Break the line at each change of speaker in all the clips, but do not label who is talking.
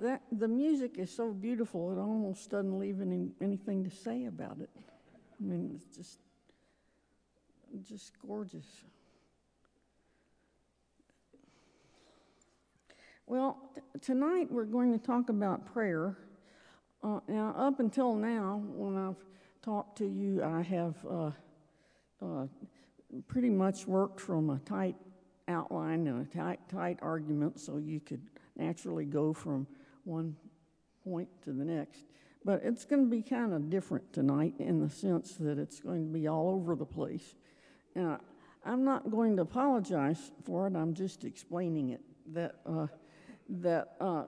that the music is so beautiful, it almost doesn't leave any, anything to say about it. I mean, it's just, just gorgeous. Well, tonight we're going to talk about prayer. Uh, now, up until now, when I've talked to you, I have uh, uh, pretty much worked from a tight outline and a tight, tight argument so you could naturally go from one point to the next. But it's going to be kind of different tonight in the sense that it's going to be all over the place. And I'm not going to apologize for it, I'm just explaining it. That, uh, that uh,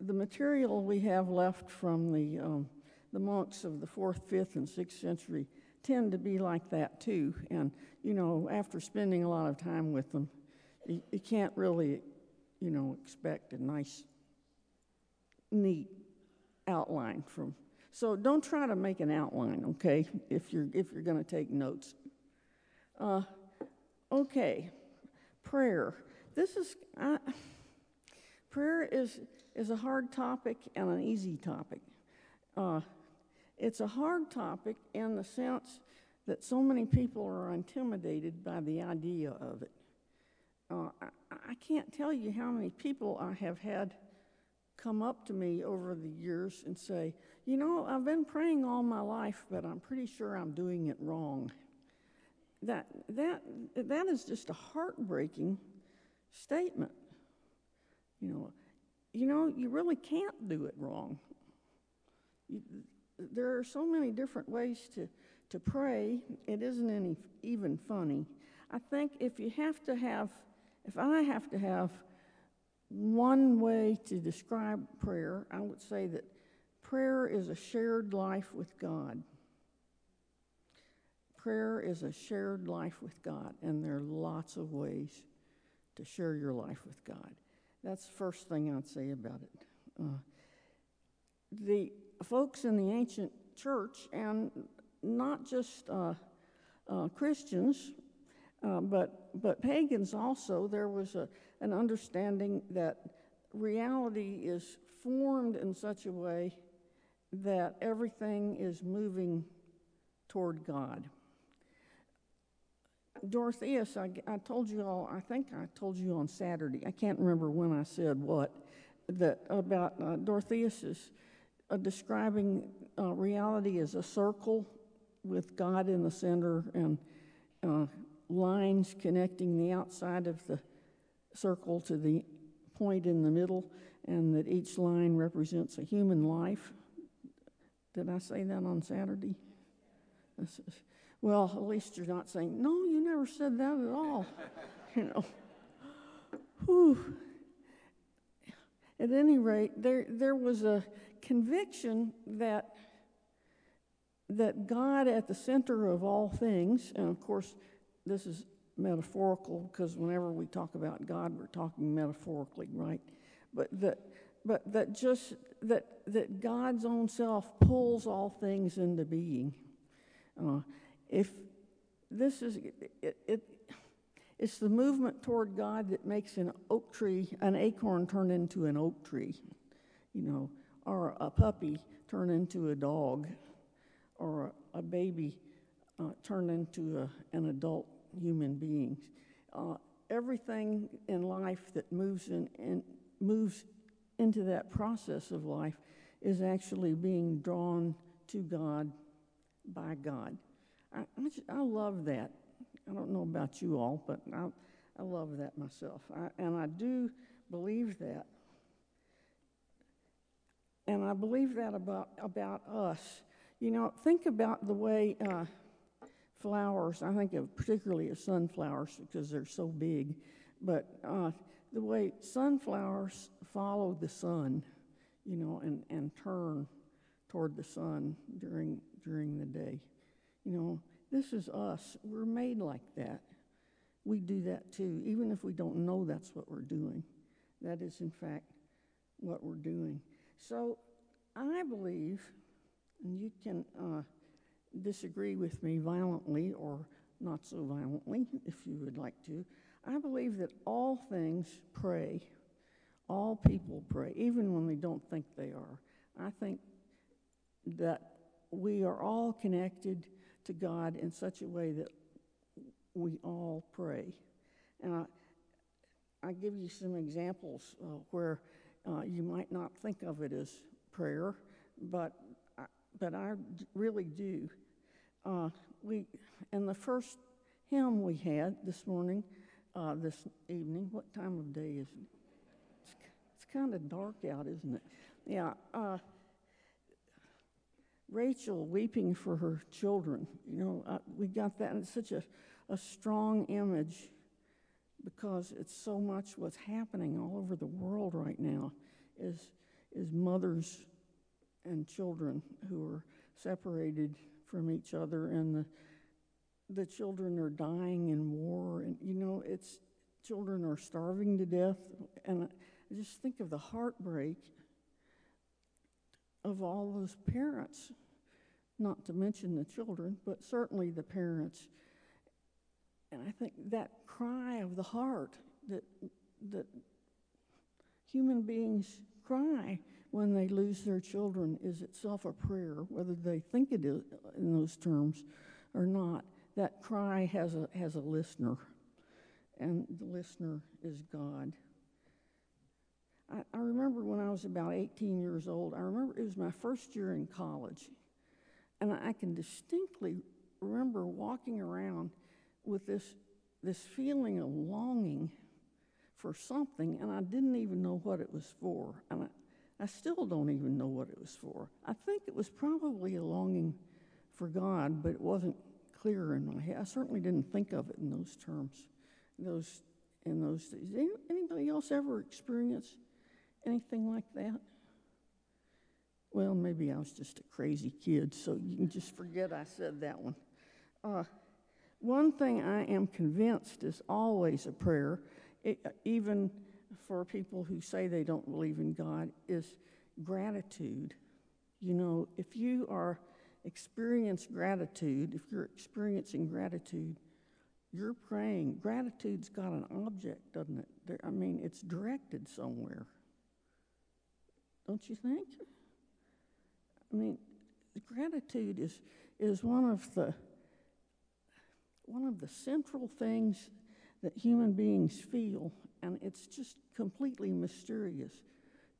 the material we have left from the, um, the monks of the fourth, fifth, and sixth century tend to be like that too. And, you know, after spending a lot of time with them, you, you can't really, you know, expect a nice, neat outline from. So don't try to make an outline, okay? If you're if you're going to take notes. Uh, okay, prayer. This is uh, prayer is is a hard topic and an easy topic. Uh, it's a hard topic in the sense that so many people are intimidated by the idea of it. Uh, I, I, can't tell you how many people I have had come up to me over the years and say, You know, I've been praying all my life, but I'm pretty sure I'm doing it wrong. That, that, that is just a heartbreaking statement. You know, you know, you really can't do it wrong. You, there are so many different ways to, to pray, it isn't any even funny. I think if you have to have if I have to have one way to describe prayer, I would say that prayer is a shared life with God. Prayer is a shared life with God, and there are lots of ways to share your life with God. That's the first thing I'd say about it. Uh, the folks in the ancient church, and not just uh, uh, Christians, uh, but, but pagans also, there was a, an understanding that reality is formed in such a way that everything is moving toward God. Dorotheus, I, I, told you all, I think I told you on Saturday, I can't remember when I said what, that about uh, Dorotheus is uh, describing uh, reality as a circle with God in the center and uh, lines connecting the outside of the circle to the point in the middle, and that each line represents a human life. Did I say that on Saturday? Well, at least you're not saying, no, you never said that at all. you know. Whew. At any rate, there, there was a conviction that, that God at the center of all things, and of course, this is metaphorical because whenever we talk about God, we're talking metaphorically, right? But that, but that just that that God's own self pulls all things into being. Uh, if this is it, it, it's the movement toward God that makes an oak tree, an acorn turn into an oak tree, you know, or a puppy turn into a dog, or a, a baby uh, turn into a, an adult human beings. Uh, everything in life that moves in, in, moves into that process of life is actually being drawn to God by God. I, I, just, I love that. I don't know about you all, but I, I love that myself. I, and I do believe that. And I believe that about, about us. You know, think about the way uh, flowers, I think of particularly of sunflowers because they're so big, but uh, the way sunflowers follow the sun, you know, and, and turn toward the sun during, during the day. You know, this is us. We're made like that. We do that too, even if we don't know that's what we're doing. That is, in fact, what we're doing. So I believe, and you can. Uh, disagree with me violently or not so violently, if you would like to, I believe that all things pray. All people pray, even when they don't think they are. I think that we are all connected to God in such a way that we all pray. And I, I give you some examples uh, where uh, you might not think of it as prayer, but I, but I really do. Uh, we and the first hymn we had this morning, uh, this evening. What time of day is it? It's, it's kind of dark out, isn't it? Yeah. Uh, Rachel weeping for her children. You know, uh, we got that, and it's such a, a strong image because it's so much what's happening all over the world right now is, is mothers and children who are separated from each other and the, the children are dying in war and you know it's children are starving to death. And I just think of the heartbreak of all those parents not to mention the children but certainly the parents. And I think that cry of the heart that, that human beings cry when they lose their children is itself a prayer, whether they think it is in those terms or not. That cry has a, has a listener, and the listener is God. I, I remember when I was about 18 years old, I remember it was my first year in college, and I can distinctly remember walking around with this, this feeling of longing for something, and I didn't even know what it was for. And I, I still don't even know what it was for. I think it was probably a longing for God, but it wasn't clear in my head. I certainly didn't think of it in those terms, those in those days. Anybody else ever experience anything like that? Well, maybe I was just a crazy kid, so you can just forget I said that one. Uh, one thing I am convinced is always a prayer, it, even for people who say they don't believe in God, is gratitude. You know, if you are experience gratitude, if you're experiencing gratitude, you're praying. Gratitude's got an object, doesn't it? There, I mean, it's directed somewhere. Don't you think? I mean, gratitude is, is one of the one of the central things that human beings feel, and it's just completely mysterious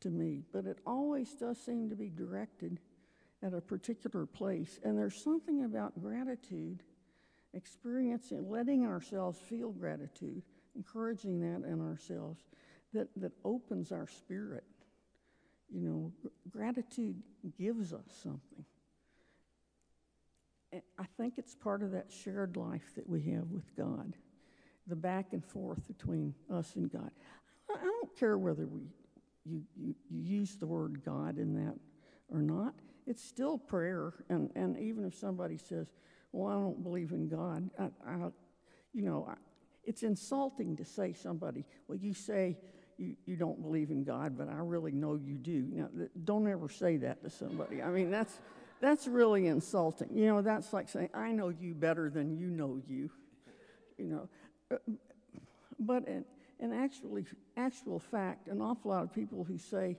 to me, but it always does seem to be directed at a particular place. And there's something about gratitude, experiencing, letting ourselves feel gratitude, encouraging that in ourselves, that, that opens our spirit. You know, gratitude gives us something. I think it's part of that shared life that we have with God, the back and forth between us and God. I don't care whether we you, you, you use the word God in that or not. It's still prayer, and, and even if somebody says, "Well, I don't believe in God," I, I you know, I, it's insulting to say somebody. Well, you say you, you don't believe in God, but I really know you do. Now, don't ever say that to somebody. I mean, that's that's really insulting. You know, that's like saying, I know you better than you know you. You know, but in, in actually, actual fact, an awful lot of people who say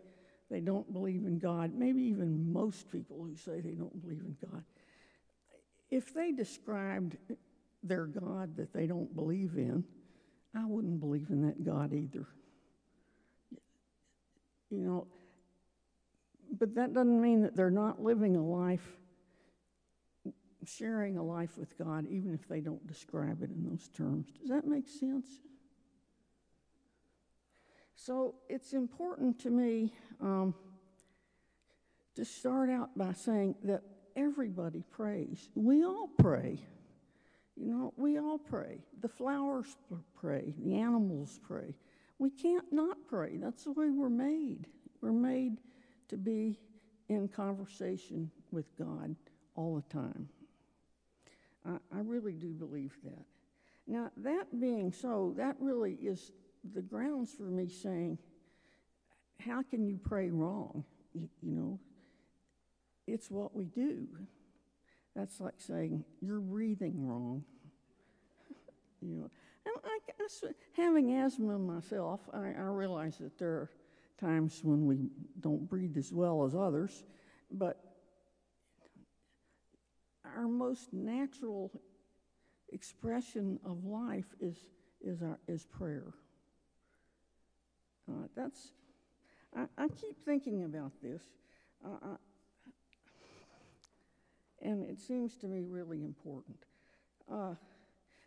they don't believe in God, maybe even most people who say they don't believe in God, if they described their God that they don't believe in, I wouldn't believe in that God either. You know, but that doesn't mean that they're not living a life, sharing a life with God, even if they don't describe it in those terms. Does that make sense? So it's important to me um, to start out by saying that everybody prays. We all pray. You know, we all pray. The flowers pray, the animals pray. We can't not pray. That's the way we're made. We're made to be in conversation with God all the time. I, I really do believe that. Now, that being so, that really is the grounds for me saying, how can you pray wrong? You, you know, it's what we do. That's like saying, you're breathing wrong. you know, and I, having asthma myself, I, I realize that there are times when we don't breathe as well as others, but our most natural expression of life is, is, our, is prayer. Uh, that's, I, I, keep thinking about this, uh, and it seems to me really important. Uh,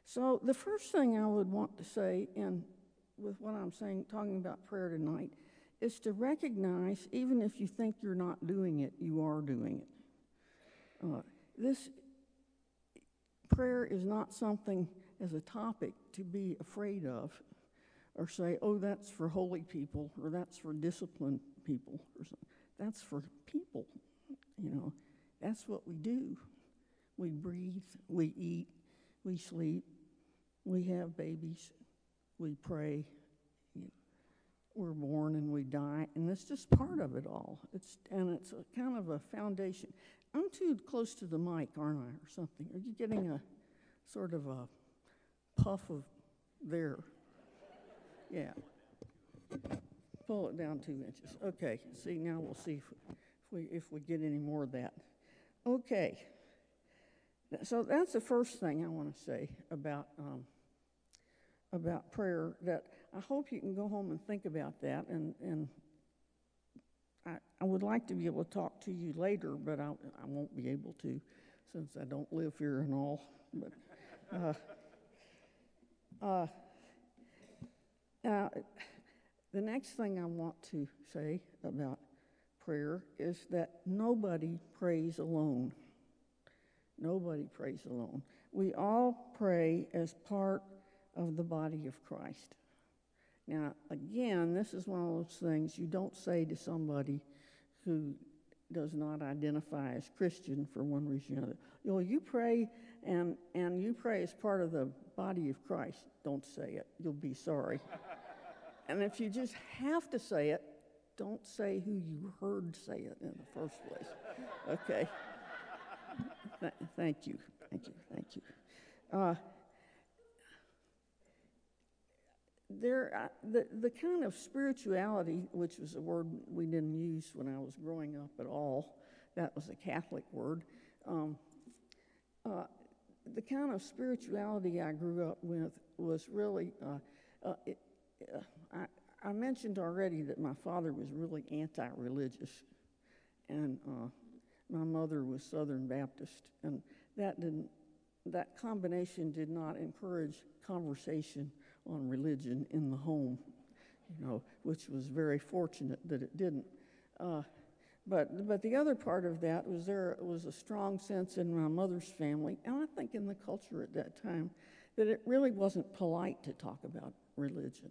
so, the first thing I would want to say, in, with what I'm saying, talking about prayer tonight, is to recognize, even if you think you're not doing it, you are doing it. This prayer is not something as a topic to be afraid of or say, oh, that's for holy people or that's for disciplined people or something. That's for people, you know. That's what we do. We breathe, we eat, we sleep, we have babies, we pray, we're born and we die, and it's just part of it all. It's and it's kind of a foundation. I'm too close to the mic, aren't I, or something? Are you getting a sort of a puff of there? Yeah. Pull it down two inches. Okay. See now we'll see if, if we if we get any more of that. Okay. So that's the first thing I want to say about um, about prayer. That I hope you can go home and think about that. And and I, I would like to be able to talk to you later, but I I won't be able to since I don't live here and all. But uh, uh, uh, the next thing I want to say about prayer is that nobody prays alone. Nobody prays alone. We all pray as part of the body of Christ. Now, again, this is one of those things you don't say to somebody who does not identify as Christian for one reason or another. You know, you pray and, and you pray as part of the body of Christ. Don't say it. You'll be sorry. and if you just have to say it, don't say who you heard say it in the first place. Okay? Th- thank you. Thank you. Thank you. Uh, there, uh, the, the kind of spirituality, which was a word we didn't use when I was growing up at all, that was a Catholic word. Um, uh, the kind of spirituality I grew up with was really, uh, uh it, uh, I, I, mentioned already that my father was really anti religious, and uh, my mother was Southern Baptist, and that didn't, that combination did not encourage conversation on religion in the home, you know, which was very fortunate that it didn't. Uh, but, but the other part of that was there was a strong sense in my mother's family, and I think in the culture at that time, that it really wasn't polite to talk about religion.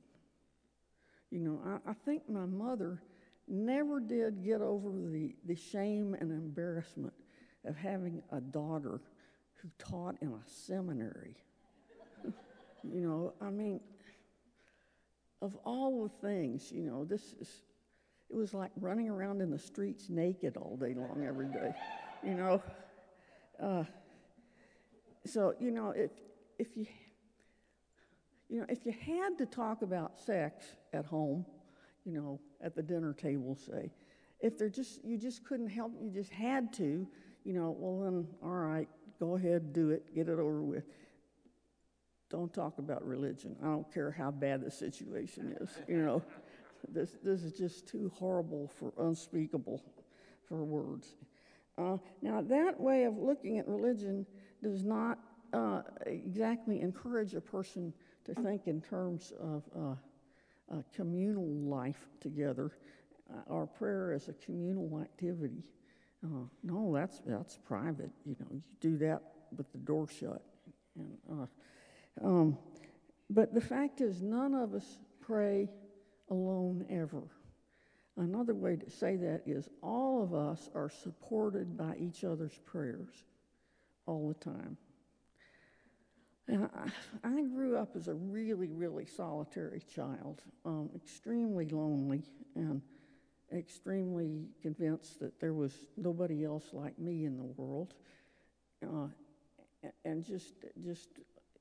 You know, I, I think my mother never did get over the, the shame and embarrassment of having a daughter who taught in a seminary. You know, I mean, of all the things, you know, this is, it was like running around in the streets naked all day long every day, you know. Uh, so, you know, if, if you, you know, if you had to talk about sex at home, you know, at the dinner table, say, if they're just, you just couldn't help, you just had to, you know, well then, all right, go ahead, do it, get it over with. Don't talk about religion. I don't care how bad the situation is, you know. This, this is just too horrible for unspeakable for words. Uh, now, that way of looking at religion does not uh, exactly encourage a person to think in terms of uh, communal life together. Uh, our prayer is a communal activity. Uh, no, that's that's private. You know, you do that with the door shut. And, uh, um, but the fact is, none of us pray alone ever. Another way to say that is all of us are supported by each other's prayers all the time. And I, I grew up as a really, really solitary child, um, extremely lonely, and extremely convinced that there was nobody else like me in the world, uh, and just, just,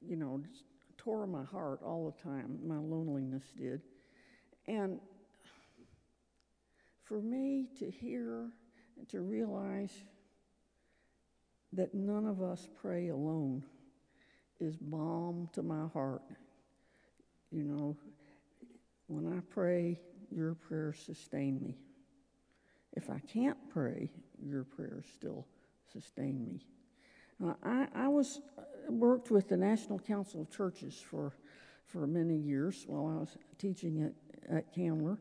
you know, just tore my heart all the time. My loneliness did, and for me to hear and to realize that none of us pray alone is balm to my heart. You know, when I pray, your prayers sustain me. If I can't pray, your prayers still sustain me. Uh, I, I was worked with the National Council of Churches for for many years while I was teaching at, at Candler,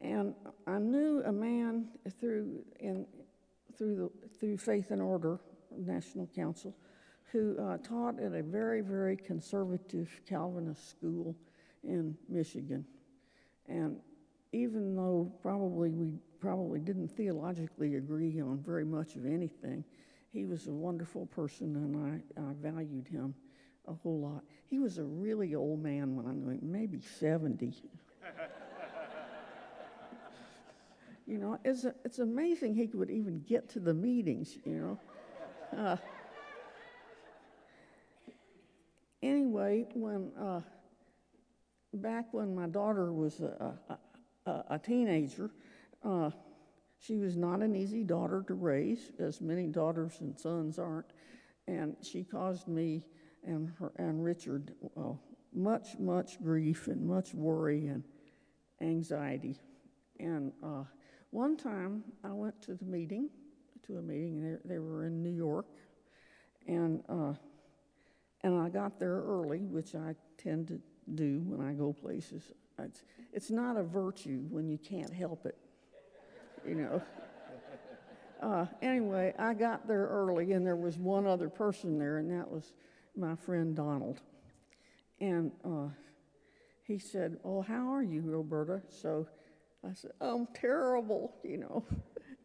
and I knew a man through in through the through Faith and Order National Council who uh, taught at a very very conservative Calvinist school in Michigan, and even though probably we probably didn't theologically agree on very much of anything, he was a wonderful person and I, I valued him a whole lot. He was a really old man when I knew him, maybe 70. you know, it's, a, it's amazing he would even get to the meetings, you know. Uh, anyway, when uh, back when my daughter was a, a, a teenager, uh, she was not an easy daughter to raise, as many daughters and sons aren't, and she caused me and her and Richard uh, much, much grief and much worry and anxiety. And uh, one time I went to the meeting, to a meeting, they, they were in New York, and uh, and I got there early, which I tend to do when I go places. It's, it's not a virtue when you can't help it you know. Uh, anyway, I got there early, and there was one other person there, and that was my friend Donald. And uh, he said, Oh, how are you, Roberta? So I said, I'm terrible, you know.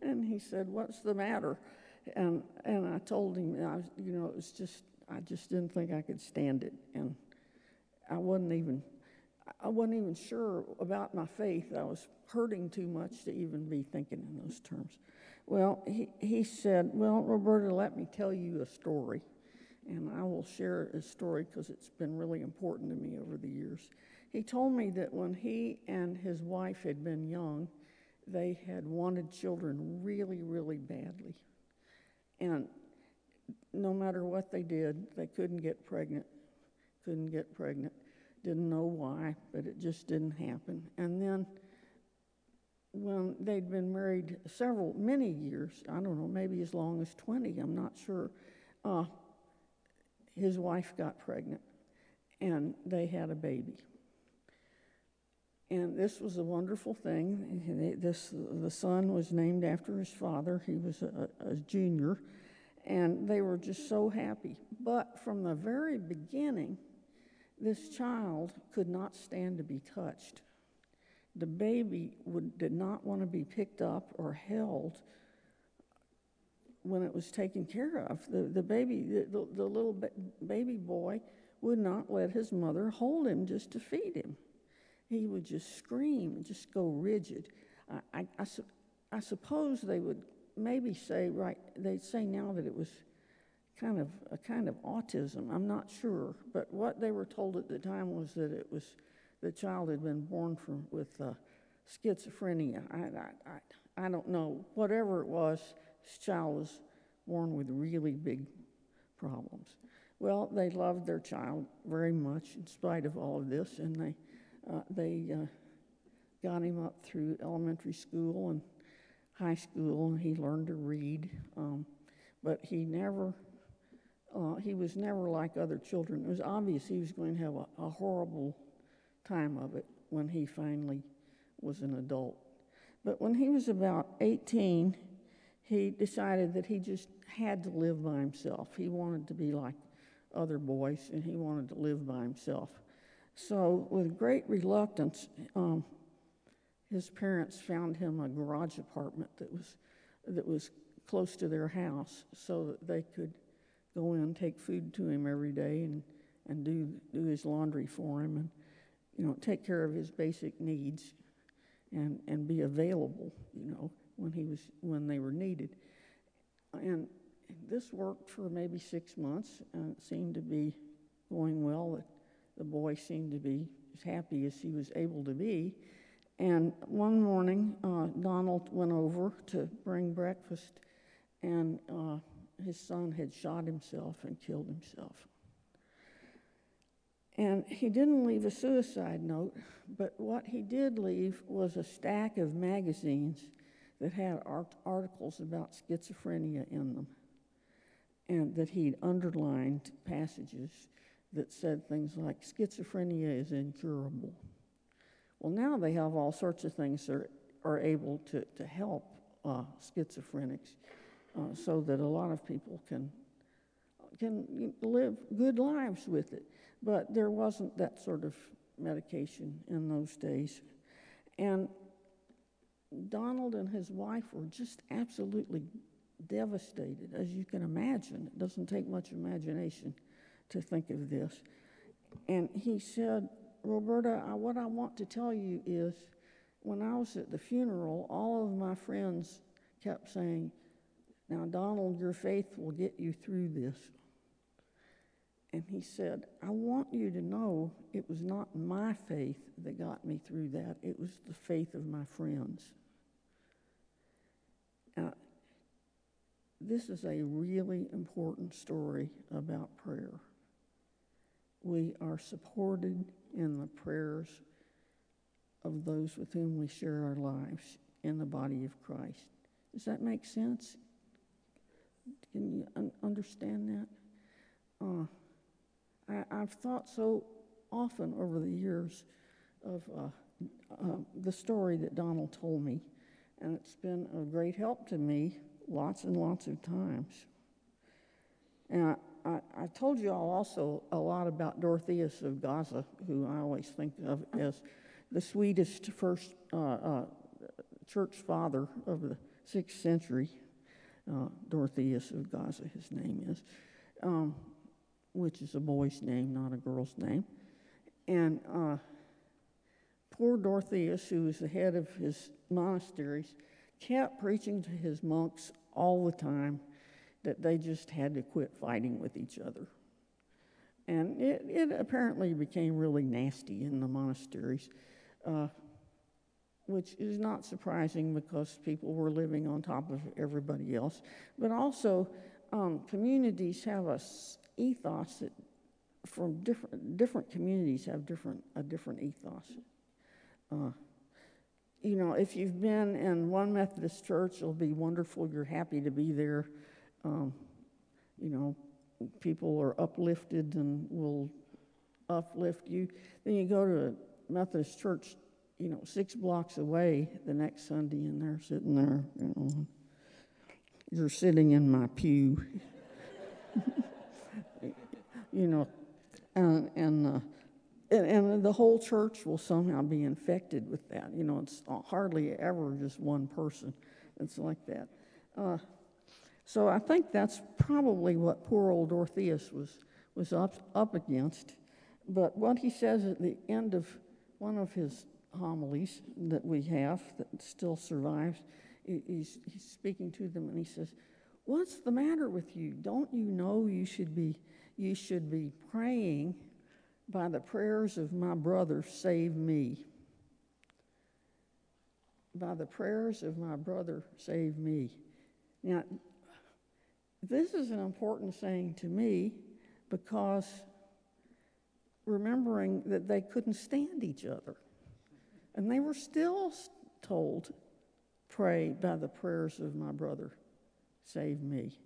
And he said, What's the matter? And, and I told him, I you know, it was just, I just didn't think I could stand it. And I wasn't even I wasn't even sure about my faith. I was hurting too much to even be thinking in those terms. Well, he, he said, Well, Roberta, let me tell you a story. And I will share a story because it's been really important to me over the years. He told me that when he and his wife had been young, they had wanted children really, really badly. And no matter what they did, they couldn't get pregnant. Couldn't get pregnant. Didn't know why, but it just didn't happen. And then when they'd been married several, many years, I don't know, maybe as long as 20, I'm not sure, uh, his wife got pregnant and they had a baby. And this was a wonderful thing. This, the son was named after his father. He was a, a junior. And they were just so happy. But from the very beginning, this child could not stand to be touched. The baby would, did not want to be picked up or held when it was taken care of. The, the baby, the, the, the little ba- baby boy, would not let his mother hold him just to feed him. He would just scream and just go rigid. I, I, I, su- I suppose they would maybe say, right, they'd say now that it was kind of a kind of autism. I'm not sure, but what they were told at the time was that it was the child had been born from with uh, schizophrenia. I, I, I, I don't know. Whatever it was, this child was born with really big problems. Well, they loved their child very much in spite of all of this, and they uh, they uh, got him up through elementary school and high school, and he learned to read. Um, but he never uh, he was never like other children. It was obvious he was going to have a, a horrible time of it when he finally was an adult. But when he was about 18, he decided that he just had to live by himself. He wanted to be like other boys, and he wanted to live by himself. So, with great reluctance, um, his parents found him a garage apartment that was that was close to their house, so that they could go in take food to him every day and, and do, do his laundry for him and, you know, take care of his basic needs and, and be available, you know, when he was, when they were needed. And this worked for maybe six months and it seemed to be going well. The, the boy seemed to be as happy as he was able to be. And one morning, uh, Donald went over to bring breakfast, and uh, his son had shot himself and killed himself. And he didn't leave a suicide note, but what he did leave was a stack of magazines that had art- articles about schizophrenia in them, and that he'd underlined passages that said things like schizophrenia is incurable. Well, now they have all sorts of things that are able to, to help uh, schizophrenics uh, so that a lot of people can, can live good lives with it. But there wasn't that sort of medication in those days. And Donald and his wife were just absolutely devastated, as you can imagine. It doesn't take much imagination to think of this. And he said, Roberta, I, what I want to tell you is when I was at the funeral, all of my friends kept saying, Now, Donald, your faith will get you through this. And he said, I want you to know it was not my faith that got me through that, it was the faith of my friends. Now, this is a really important story about prayer. We are supported in the prayers of those with whom we share our lives in the body of Christ. Does that make sense? Can you un- understand that? Uh, I, have thought so often over the years of uh, uh, the story that Donald told me, and it's been a great help to me lots and lots of times. And I, I, I told you all also a lot about Dorotheus of Gaza, who I always think of as the sweetest first uh, uh church father of the sixth century. Uh, Dorotheus of Gaza, his name is. Um, which is a boy's name, not a girl's name. And uh, poor Dorotheus, who was the head of his monasteries, kept preaching to his monks all the time that they just had to quit fighting with each other. And it, it apparently became really nasty in the monasteries, uh, which is not surprising because people were living on top of everybody else. But also, um, communities have a ethos that from different different communities have different a different ethos. Uh, you know, if you've been in one Methodist church, it'll be wonderful. You're happy to be there. Um, you know, people are uplifted and will uplift you. Then you go to a Methodist church, you know, six blocks away the next Sunday, and they're sitting there. You know, you're sitting in my pew. you know, and and, uh, and, and the whole church will somehow be infected with that. You know, it's hardly ever just one person. It's like that. Uh, so I think that's probably what poor old Dorotheus was was up up against. But what he says at the end of one of his homilies that we have that still survives, he's, he's speaking to them and he says, What's the matter with you? Don't you know you should be you should be praying by the prayers of my brother, save me. By the prayers of my brother, save me. Now, this is an important saying to me because remembering that they couldn't stand each other. And they were still told, pray by the prayers of my brother, save me.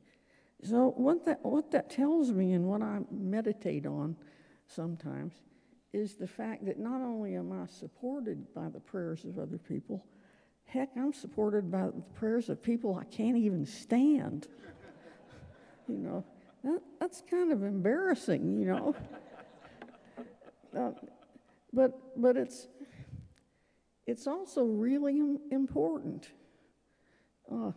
So, what that, what that tells me and what I meditate on sometimes is the fact that not only am I supported by the prayers of other people, heck, I'm supported by the prayers of people I can't even stand. you know, that, that's kind of embarrassing, you know. uh, but, but it's, it's also really important. Uh,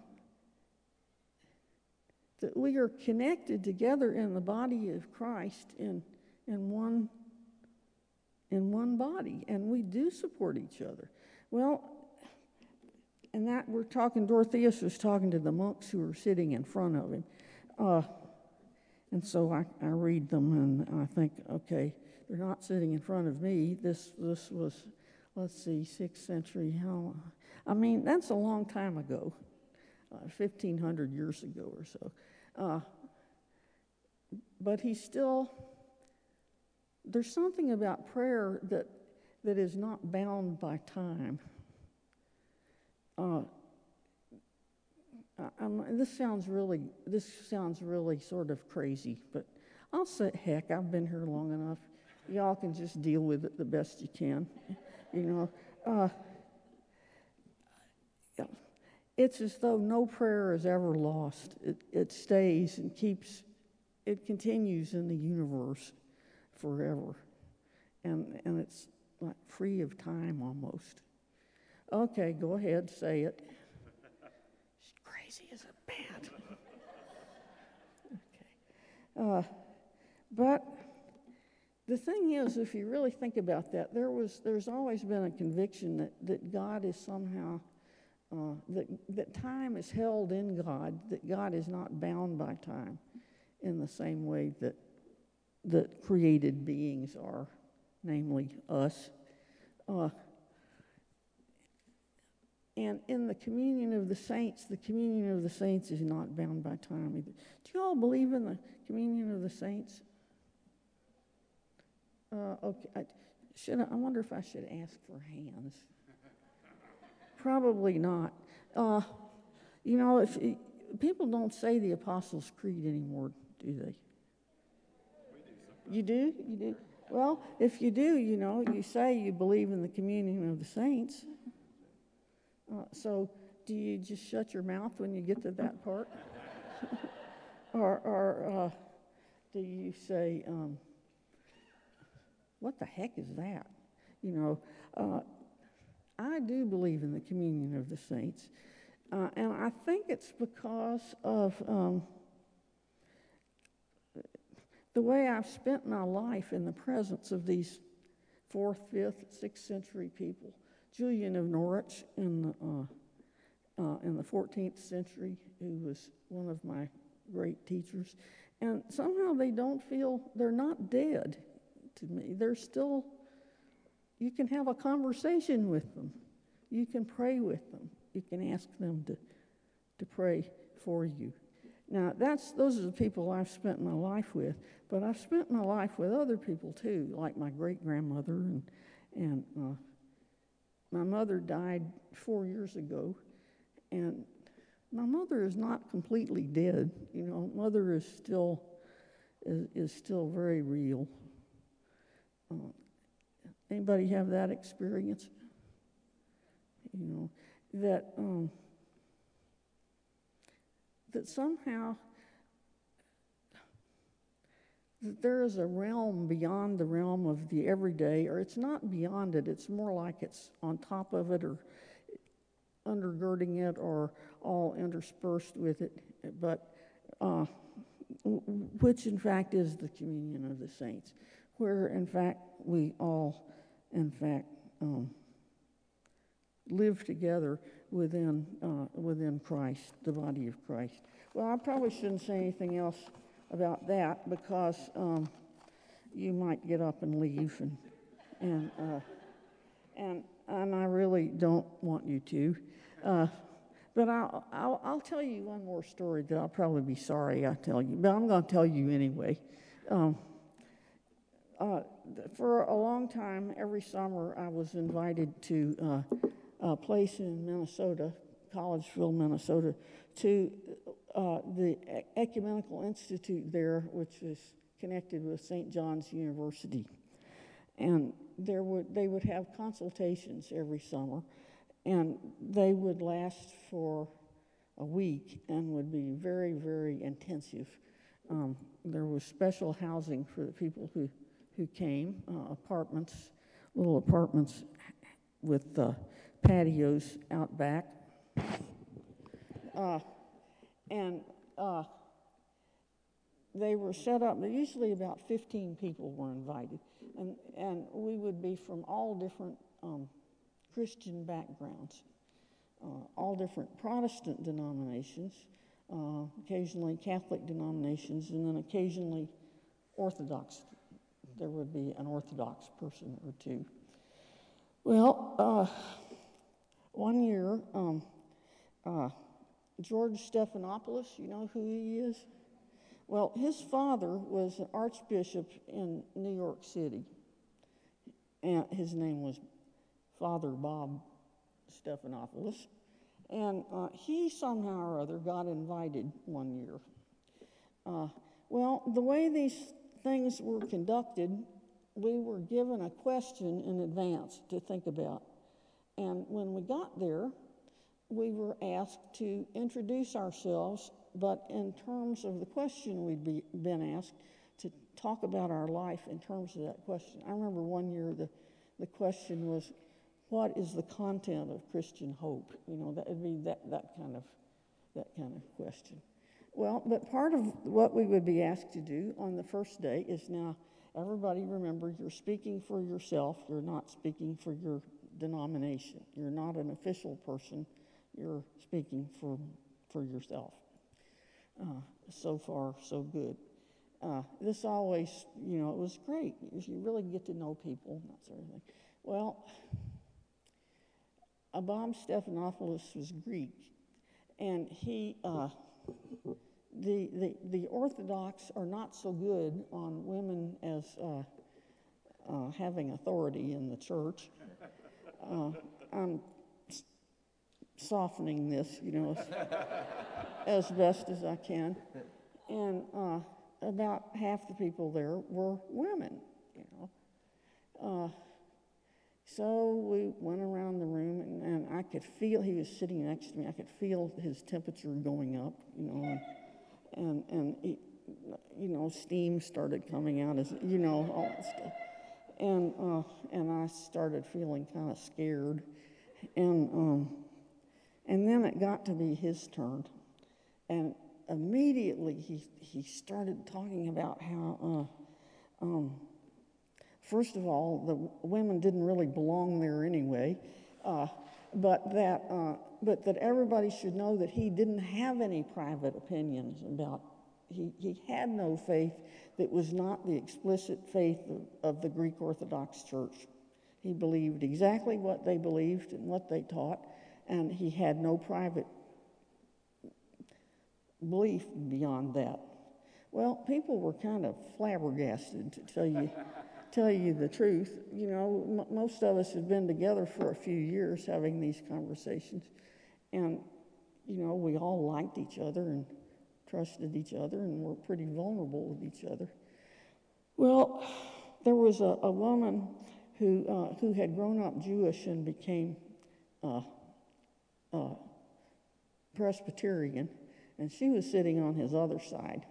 that we are connected together in the body of Christ in, in, one, in one body, and we do support each other. Well, and that we're talking, Dorotheus was talking to the monks who were sitting in front of him. Uh, and so I, I read them and I think, okay, they're not sitting in front of me. This, this was let's see, sixth century. How? I mean, that's a long time ago, uh, 1,500 years ago or so. Uh, but he's still, there's something about prayer that, that is not bound by time. Uh, this sounds really, this sounds really sort of crazy, but I'll say, heck, I've been here long enough. Y'all can just deal with it the best you can, you know. Uh, it's as though no prayer is ever lost. It, it stays and keeps, it continues in the universe forever. And, and it's like free of time almost. Okay, go ahead, say it. She's crazy as a bat. okay. Uh, but the thing is, if you really think about that, there was, there's always been a conviction that, that God is somehow uh, that, that time is held in God, that God is not bound by time in the same way that, that created beings are, namely us. Uh, and in the communion of the saints, the communion of the saints is not bound by time either. Do you all believe in the communion of the saints? Uh, okay, I, should I, I wonder if I should ask for hands. Probably not. Uh, you know, if people don't say the Apostles' Creed anymore, do they? You do? You do? Well, if you do, you know, you say you believe in the communion of the saints. Uh, so, do you just shut your mouth when you get to that part? or or uh, do you say, um, what the heck is that? You know, uh, I do believe in the communion of the saints. Uh, and I think it's because of um, the way I've spent my life in the presence of these fourth, fifth, sixth century people. Julian of Norwich in the, uh, uh, in the 14th century, who was one of my great teachers. And somehow they don't feel, they're not dead to me. They're still you can have a conversation with them. You can pray with them. You can ask them to, to pray for you. Now, that's, those are the people I've spent my life with, but I've spent my life with other people too, like my great grandmother. And, and uh, my mother died four years ago, and my mother is not completely dead. You know, mother is still, is, is still very real. Anybody have that experience? You know, that um, that somehow that there is a realm beyond the realm of the everyday, or it's not beyond it, it's more like it's on top of it or undergirding it or all interspersed with it, but uh, which in fact is the communion of the saints, where in fact we all in fact, um, live together within, uh, within Christ, the body of Christ. Well, I probably shouldn't say anything else about that because um, you might get up and leave, and, and, uh, and, and I really don't want you to. Uh, but I'll, I'll, I'll, tell you one more story that I'll probably be sorry I tell you, but I'm going to tell you anyway. Um, uh, for a long time, every summer, I was invited to uh, a place in Minnesota, Collegeville, Minnesota, to uh, the Ecumenical Institute there, which is connected with St. John's University. And there would, they would have consultations every summer, and they would last for a week and would be very, very intensive. Um, there was special housing for the people who who came, uh, apartments, little apartments with uh, patios out back. Uh, and uh, they were set up, usually about 15 people were invited. And, and we would be from all different um, Christian backgrounds, uh, all different Protestant denominations, uh, occasionally Catholic denominations, and then occasionally Orthodox there would be an Orthodox person or two. Well, uh, one year, um, uh, George Stephanopoulos, you know who he is? Well, his father was an archbishop in New York City, and his name was Father Bob Stephanopoulos. And uh, he somehow or other got invited one year. Uh, well, the way these things were conducted, we were given a question in advance to think about. And when we got there, we were asked to introduce ourselves, but in terms of the question we'd be, been asked, to talk about our life in terms of that question. I remember one year the, the question was, what is the content of Christian hope? You know, that would be that, that kind of that kind of question. Well, but part of what we would be asked to do on the first day is now everybody remember you're speaking for yourself, you're not speaking for your denomination. You're not an official person, you're speaking for for yourself. Uh, so far, so good. Uh, this always, you know, it was great. You really get to know people, that sort of thing. Well, Bob Stephanopoulos was Greek, and he, uh, the, the, the Orthodox are not so good on women as uh, uh, having authority in the church. Uh, I'm softening this, you know, as, as best as I can. And uh, about half the people there were women, you know. Uh, so we went around the room, and, and, I could feel he was sitting next to me. I could feel his temperature going up, you know, and and, and you know, steam started coming out as you know all that stuff, and uh, and I started feeling kind of scared, and um, and then it got to be his turn, and immediately he he started talking about how. Uh, um, First of all, the women didn't really belong there anyway, uh, but, that, uh, but that everybody should know that he didn't have any private opinions about, he, he had no faith that was not the explicit faith of, of the Greek Orthodox Church. He believed exactly what they believed and what they taught, and he had no private belief beyond that. Well, people were kind of flabbergasted, to tell you tell you the truth, you know, m- most of us have been together for a few years having these conversations. And, you know, we all liked each other and trusted each other and were pretty vulnerable with each other. Well, there was a, a woman who, uh, who had grown up Jewish and became uh, uh, Presbyterian, and she was sitting on his other side.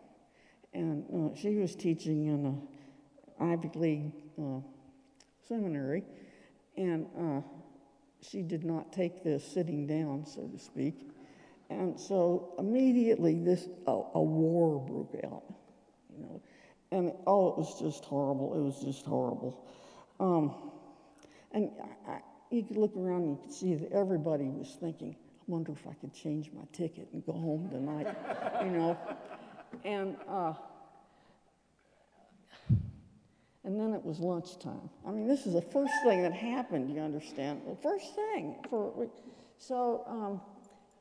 And uh, she was teaching in a Ivy League uh, seminary, and uh, she did not take this sitting down, so to speak. And so immediately this a, a war broke out, you know, and oh, it was just horrible. It was just horrible. Um, and I, I, you could look around and you could see that everybody was thinking, I wonder if I could change my ticket and go home tonight, you know. And uh, and then it was lunchtime. I mean, this is the first thing that happened, you understand? The first thing. For, so um,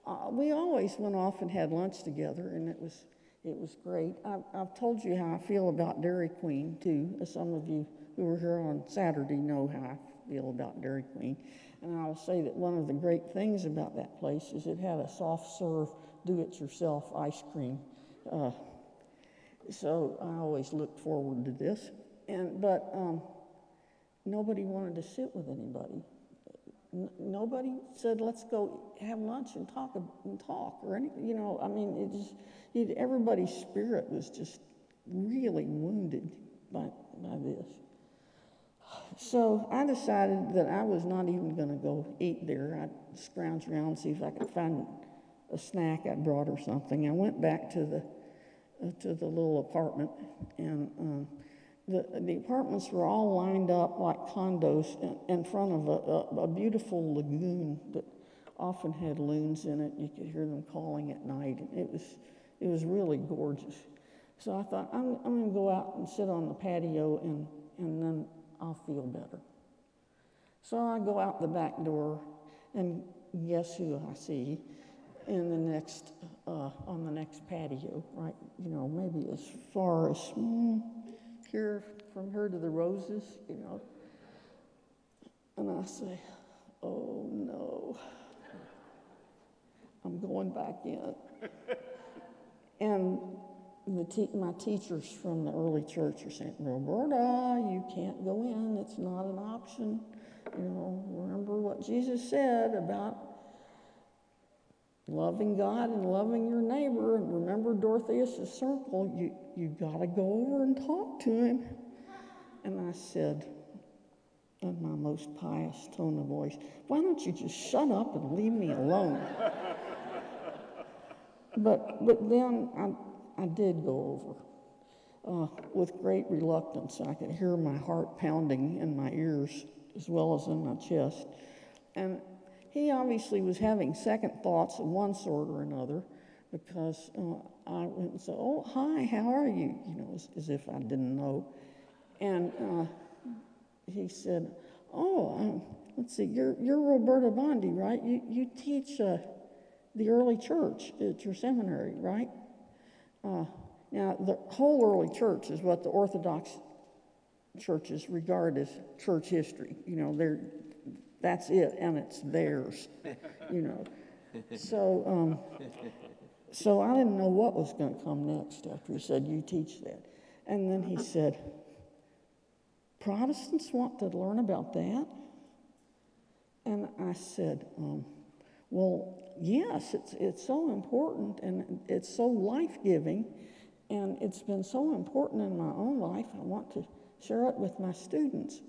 uh, we always went off and had lunch together, and it was, it was great. I've, I've told you how I feel about Dairy Queen, too. Some of you who were here on Saturday know how I feel about Dairy Queen. And I will say that one of the great things about that place is it had a soft serve, do it yourself ice cream. Uh, so I always looked forward to this. And, but um, nobody wanted to sit with anybody. N- nobody said, let's go have lunch and talk and talk or anything. You know, I mean, it just, it, everybody's spirit was just really wounded by, by this. So I decided that I was not even going to go eat there. I scrounged around see if I could find a snack I brought or something. I went back to the uh, to the little apartment and um, the, the apartments were all lined up like condos in, in front of a, a, a, beautiful lagoon that often had loons in it. You could hear them calling at night. It was, it was really gorgeous. So I thought, I'm, I'm going to go out and sit on the patio and, and then I'll feel better. So I go out the back door, and guess who I see in the next uh, on the next patio, right? You know, maybe as far as mm, here from her to the roses, you know. And I say, "Oh no, I'm going back in." and the te- my teachers from the early church are saying, Roberta, you can't go in. It's not an option. You know, remember what Jesus said about loving God and loving your neighbor. And remember Dorotheus' circle. You, you got to go over and talk to him. And I said, in my most pious tone of voice, why don't you just shut up and leave me alone? but, but then I, I did go over. Uh, with great reluctance. I could hear my heart pounding in my ears as well as in my chest. And he obviously was having second thoughts of one sort or another because uh, I went and said, Oh, hi, how are you? You know, as, as if I didn't know. And uh, he said, Oh, um, let's see, you're, you're Roberta Bondi, right? You, you teach uh, the early church at your seminary, right? Uh, now, the whole early church is what the Orthodox churches regard as church history. You know, they're, that's it, and it's theirs, you know. So, um, so I didn't know what was going to come next after he said, You teach that. And then he said, Protestants want to learn about that? And I said, um, Well, yes, it's, it's so important and it's so life giving, and it's been so important in my own life. I want to share it with my students.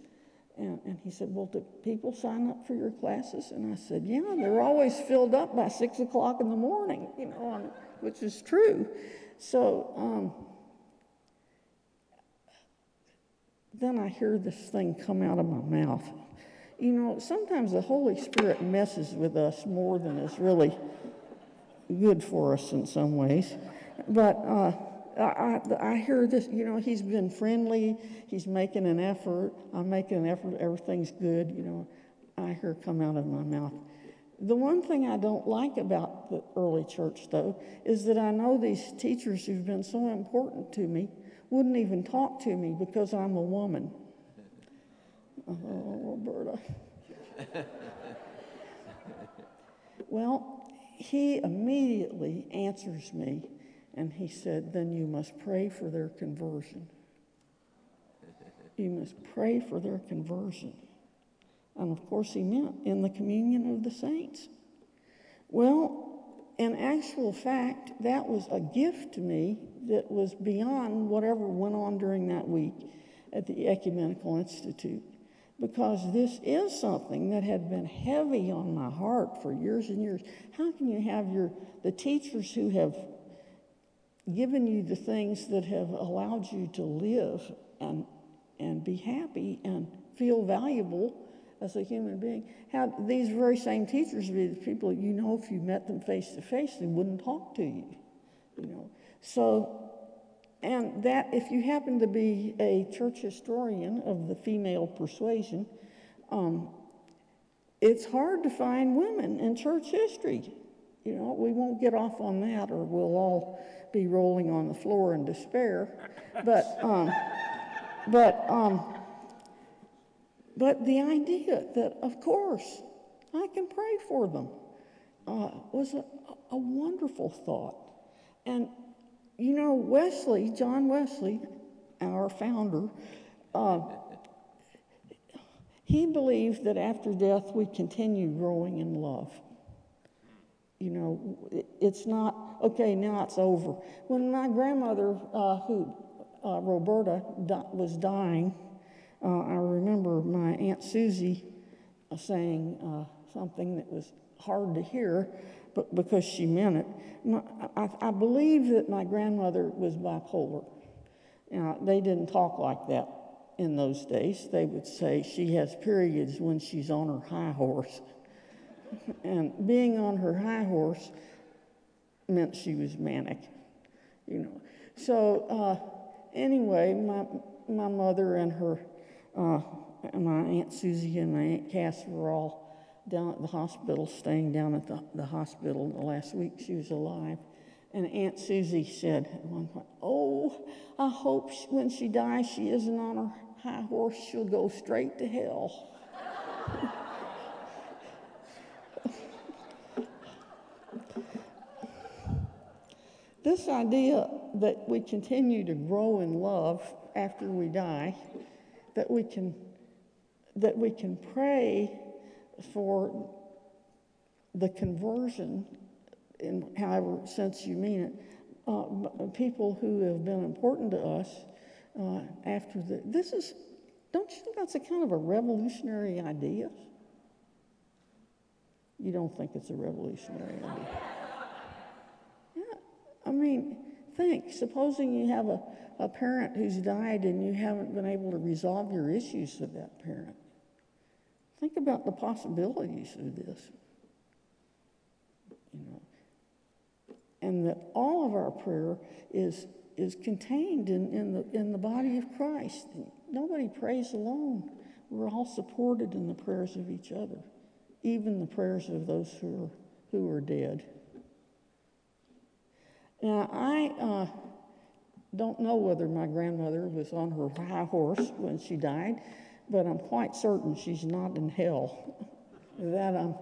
And, and he said, Well, do people sign up for your classes? And I said, Yeah, they're always filled up by six o'clock in the morning, you know, which is true. So um, then I hear this thing come out of my mouth. You know, sometimes the Holy Spirit messes with us more than is really good for us in some ways. But uh, I, I, hear this, you know, he's been friendly, he's making an effort, I'm making an effort, everything's good, you know, I hear come out of my mouth. The one thing I don't like about the early church, though, is that I know these teachers who've been so important to me wouldn't even talk to me because I'm a woman. Oh, Roberta. well, he immediately answers me and he said, Then you must pray for their conversion. You must pray for their conversion. And of course, he meant in the communion of the saints. Well, in actual fact, that was a gift to me that was beyond whatever went on during that week at the Ecumenical Institute. Because this is something that had been heavy on my heart for years and years. How can you have your the teachers who have given you the things that have allowed you to live and, and be happy and feel valuable as a human being. How these very same teachers be the people you know if you met them face to face, they wouldn't talk to you. You know. So and that if you happen to be a church historian of the female persuasion, um, it's hard to find women in church history. You know, we won't get off on that or we'll all be rolling on the floor in despair. But, um, but, um, but the idea that, of course, I can pray for them uh, was a, a wonderful thought. And, you know, Wesley, John Wesley, our founder, uh, he believed that after death we continue growing in love. You know, it's not, okay, now it's over. When my grandmother, uh, who, uh, Roberta, di- was dying, uh, I remember my Aunt Susie uh, saying uh, something that was hard to hear, but because she meant it. My, I, I believe that my grandmother was bipolar. Now, they didn't talk like that in those days. They would say she has periods when she's on her high horse and being on her high horse meant she was manic, you know. So uh, anyway, my my mother and her uh, and my Aunt Susie and my Aunt Cass were all down at the hospital, staying down at the, the hospital the last week she was alive. And Aunt Susie said at one point, Oh, I hope she, when she dies, she isn't on her high horse. She'll go straight to hell. this idea that we continue to grow in love after we die, that we can, that we can pray for the conversion, in however sense you mean it, uh, people who have been important to us uh, after the. This is, don't you think that's a kind of a revolutionary idea? You don't think it's a revolutionary idea? I mean, think, supposing you have a, a parent who's died and you haven't been able to resolve your issues with that parent. Think about the possibilities of this. You know. And that all of our prayer is, is contained in, in, the, in the body of Christ. Nobody prays alone. We're all supported in the prayers of each other, even the prayers of those who are, who are dead. Now, I uh, don't know whether my grandmother was on her high horse when she died, but I'm quite certain she's not in hell. that I'm,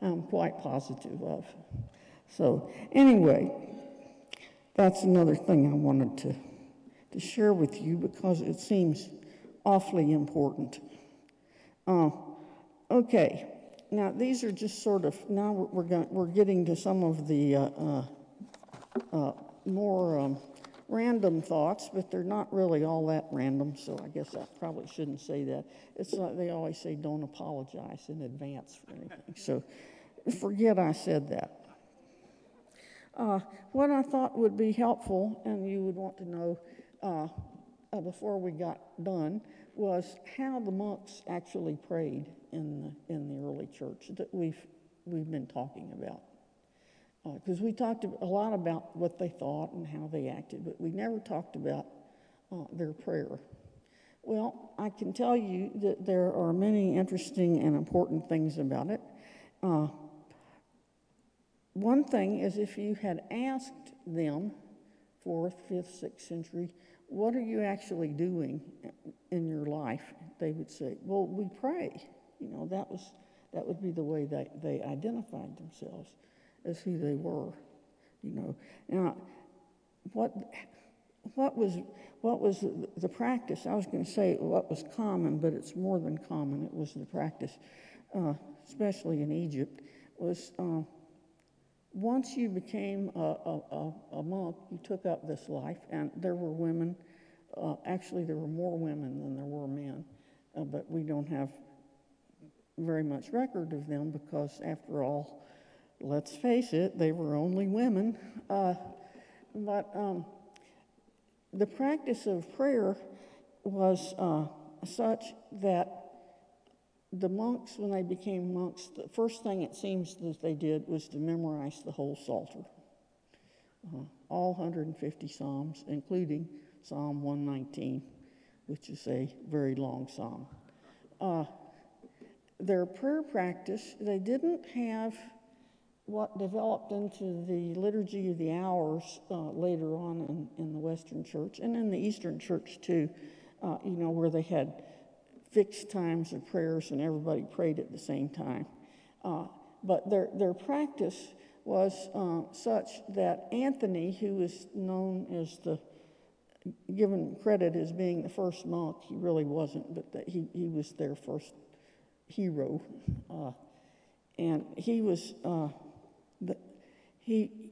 I'm quite positive of. So, anyway, that's another thing I wanted to, to share with you because it seems awfully important. Uh, okay, now these are just sort of, now we're, we're, going, we're getting to some of the uh, uh, more um, random thoughts, but they're not really all that random, so I guess I probably shouldn't say that. It's like they always say, don't apologize in advance for anything. So forget I said that. Uh, what I thought would be helpful, and you would want to know uh, uh, before we got done, was how the monks actually prayed in the, in the early church that we've, we've been talking about because uh, we talked a lot about what they thought and how they acted, but we never talked about uh, their prayer. Well, I can tell you that there are many interesting and important things about it. Uh, one thing is if you had asked them, fourth, fifth, sixth century, what are you actually doing in your life? They would say, well, we pray. You know, that was that would be the way they, they identified themselves as who they were, you know. Now, what, what was, what was the, practice? I was going to say what was common, but it's more than common. It was the practice, uh, especially in Egypt, was uh, once you became a, a, a, monk, you took up this life, and there were women. Uh, actually, there were more women than there were men, uh, but we don't have very much record of them because, after all, let's face it, they were only women. Uh, but um, the practice of prayer was uh, such that the monks, when they became monks, the first thing it seems that they did was to memorize the whole Psalter, uh, all 150 Psalms, including Psalm 119, which is a very long psalm. Uh, their prayer practice, they didn't have what developed into the liturgy of the hours uh, later on in, in, the Western Church and in the Eastern Church too, uh, you know, where they had fixed times of prayers and everybody prayed at the same time. Uh, but their, their practice was uh, such that Anthony, who is known as the, given credit as being the first monk, he really wasn't, but that he, he was their first hero. Uh, and he was uh, he,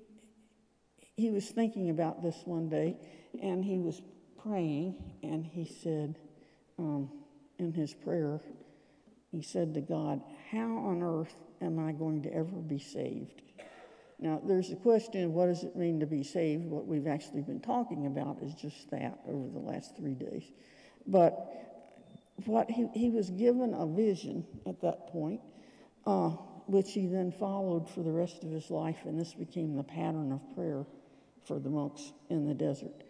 he was thinking about this one day, and he was praying, and he said, um, in his prayer, he said to God, How on earth am I going to ever be saved? Now, there's a question of what does it mean to be saved? What we've actually been talking about is just that over the last three days. But what he, he was given a vision at that point. Uh, which he then followed for the rest of his life, and this became the pattern of prayer for the monks in the desert.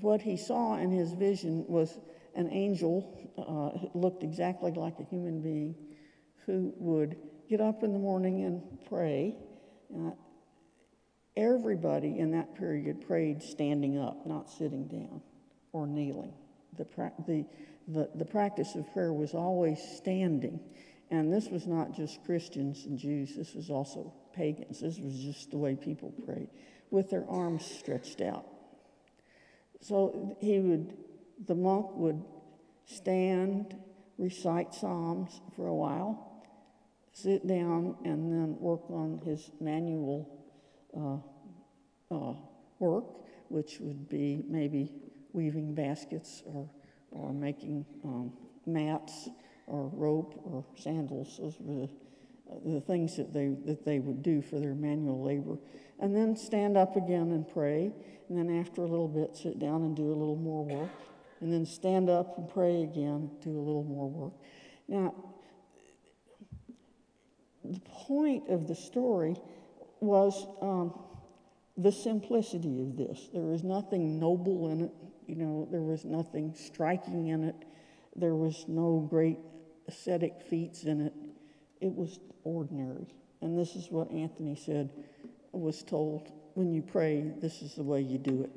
What he saw in his vision was an angel uh, looked exactly like a human being who would get up in the morning and pray. Uh, everybody in that period prayed standing up, not sitting down or kneeling. The, pra- the, the, the practice of prayer was always standing. And this was not just Christians and Jews, this was also pagans. This was just the way people prayed, with their arms stretched out. So he would, the monk would stand, recite Psalms for a while, sit down, and then work on his manual uh, uh, work, which would be maybe weaving baskets or, or making um, mats or rope or sandals. Those were the, the things that they, that they would do for their manual labor. And then stand up again and pray. And then after a little bit, sit down and do a little more work. And then stand up and pray again, do a little more work. Now, the point of the story was um, the simplicity of this. There was nothing noble in it, you know, there was nothing striking in it, there was no great ascetic feats in it. It was ordinary. And this is what Anthony said was told when you pray, this is the way you do it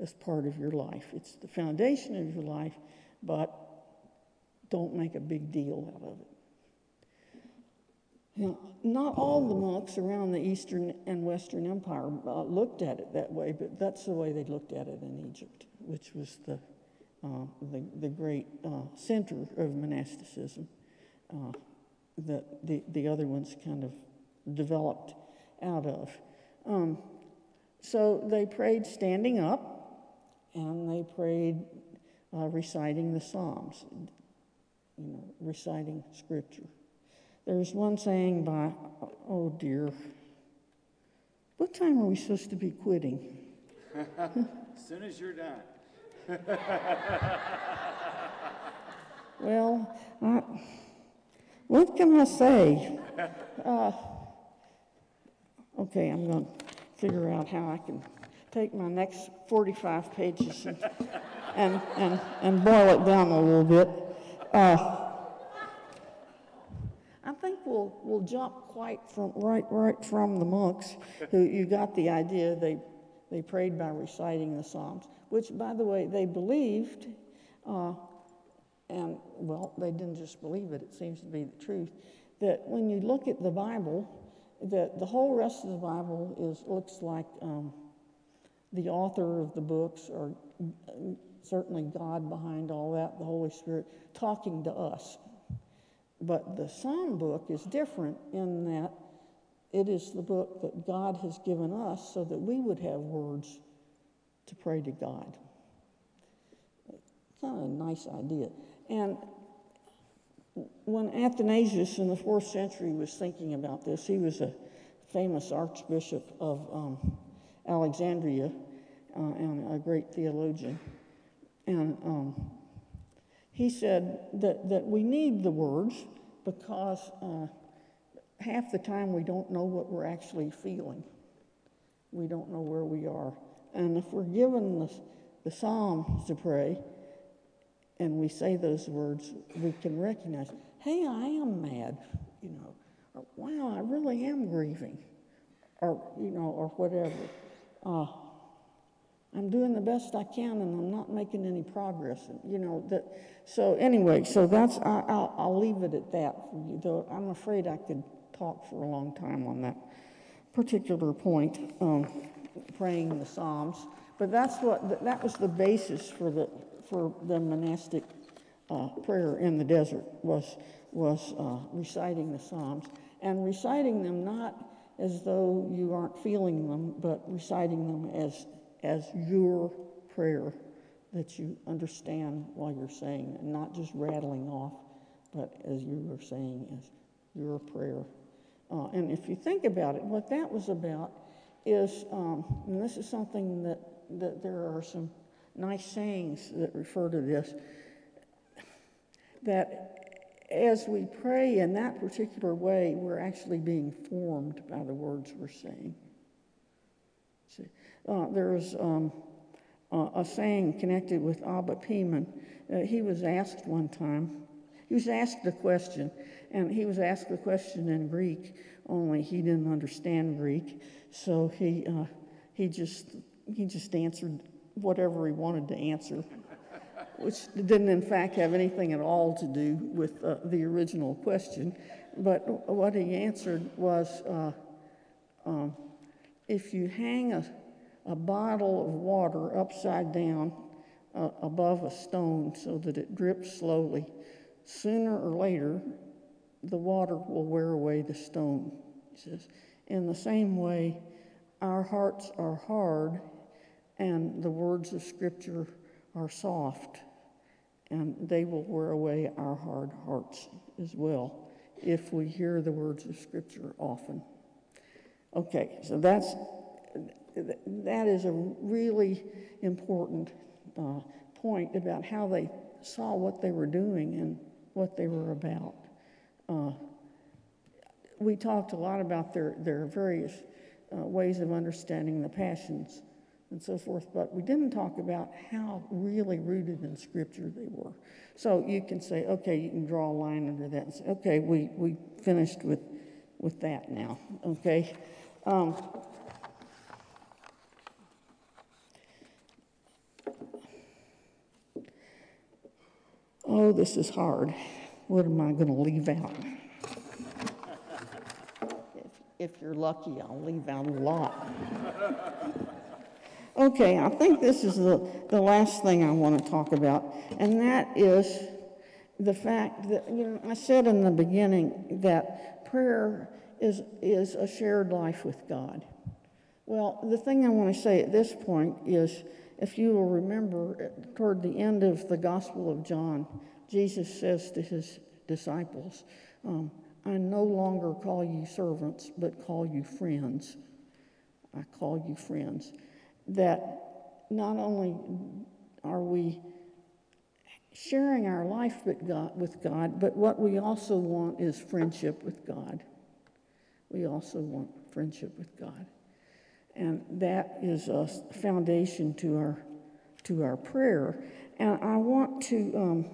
as part of your life. It's the foundation of your life, but don't make a big deal out of it. Now, not all the monks around the Eastern and Western Empire uh, looked at it that way, but that's the way they looked at it in Egypt, which was the, the, the, great uh, center of monasticism uh, that the, the other ones kind of developed out of. Um, so they prayed standing up, and they prayed uh, reciting the Psalms, you know, reciting Scripture. There's one saying by, oh dear, what time are we supposed to be quitting?
as soon as you're done.
well, what can I say? Uh, okay, I'm going to figure out how I can take my next 45 pages and, and, and, and boil it down a little bit. Uh, I think we'll, we'll jump quite from right right from the monks who you got the idea they they prayed by reciting the Psalms, which by the way they believed, uh, and well they didn't just believe it; it seems to be the truth. That when you look at the Bible, that the whole rest of the Bible is looks like um, the author of the books, or certainly God behind all that, the Holy Spirit, talking to us. But the Psalm book is different in that it is the book that God has given us so that we would have words to pray to God. Kind of a nice idea. And when Athanasius in the fourth century was thinking about this, he was a famous archbishop of um, Alexandria uh, and a great theologian. And um, he said that, that we need the words because uh, half the time we don't know what we're actually feeling. We don't know where we are. And if we're given the, the psalm to pray and we say those words, we can recognize, hey, I am mad, you know, or wow, I really am grieving, or, you know, or whatever. Uh, I'm doing the best I can and I'm not making any progress. You know, that, so anyway, so that's, I, will I'll leave it at that for you, though I'm afraid I could talk for a long time on that particular point, um, praying the Psalms. But that's what, that was the basis for the, for the monastic uh, prayer in the desert was, was uh, reciting the Psalms and reciting them not as though you aren't feeling them, but reciting them as as your prayer that you understand while you're saying, and not just rattling off, but as you were saying, as your prayer. Uh, and if you think about it, what that was about is, um, and this is something that, that there are some nice sayings that refer to this, that as we pray in that particular way, we're actually being formed by the words we're saying. See, uh, there's um, uh, a saying connected with Abba Poemen. Uh, he was asked one time, he was asked a question, and he was asked the question in Greek, only he didn't understand Greek, so he, uh, he, just, he just answered whatever he wanted to answer, which didn't, in fact, have anything at all to do with uh, the original question. But what he answered was uh, um, if you hang a, a bottle of water upside down uh, above a stone so that it drips slowly, sooner or later, the water will wear away the stone. He says, in the same way, our hearts are hard and the words of Scripture are soft, and they will wear away our hard hearts as well if we hear the words of Scripture often. Okay, so that's that is a really important uh, point about how they saw what they were doing and what they were about. Uh, we talked a lot about their, their various uh, ways of understanding the passions and so forth, but we didn't talk about how really rooted in Scripture they were. So you can say, okay, you can draw a line under that and say, okay, we, we finished with, with that now, okay? Um, oh, this is hard. What am I going to leave out? If, if you're lucky, I'll leave out a lot. Okay, I think this is the, the last thing I want to talk about, and that is the fact that, you know, I said in the beginning that prayer is, is a shared life with God. Well, the thing I want to say at this point is if you will remember, toward the end of the Gospel of John, Jesus says to his disciples, um, I no longer call you servants, but call you friends. I call you friends. That not only are we sharing our life with God, with God, but what we also want is friendship with God. We also want friendship with God. And that is a foundation to our, to our prayer. And I want to um,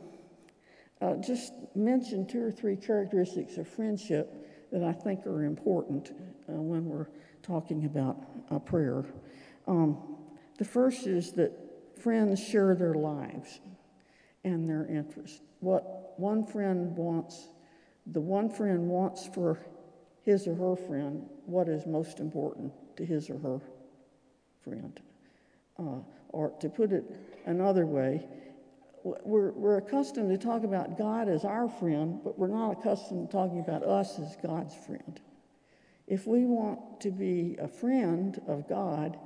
uh, just mention two or three characteristics of friendship that I think are important uh, when we're talking about a prayer. Um, the first is that friends share their lives and their interests. What one friend wants, the one friend wants for his or her friend what is most important to his or her friend. Uh, or to put it another way, we're, we're accustomed to talk about God as our friend, but we're not accustomed to talking about us as God's friend. If we want to be a friend of God,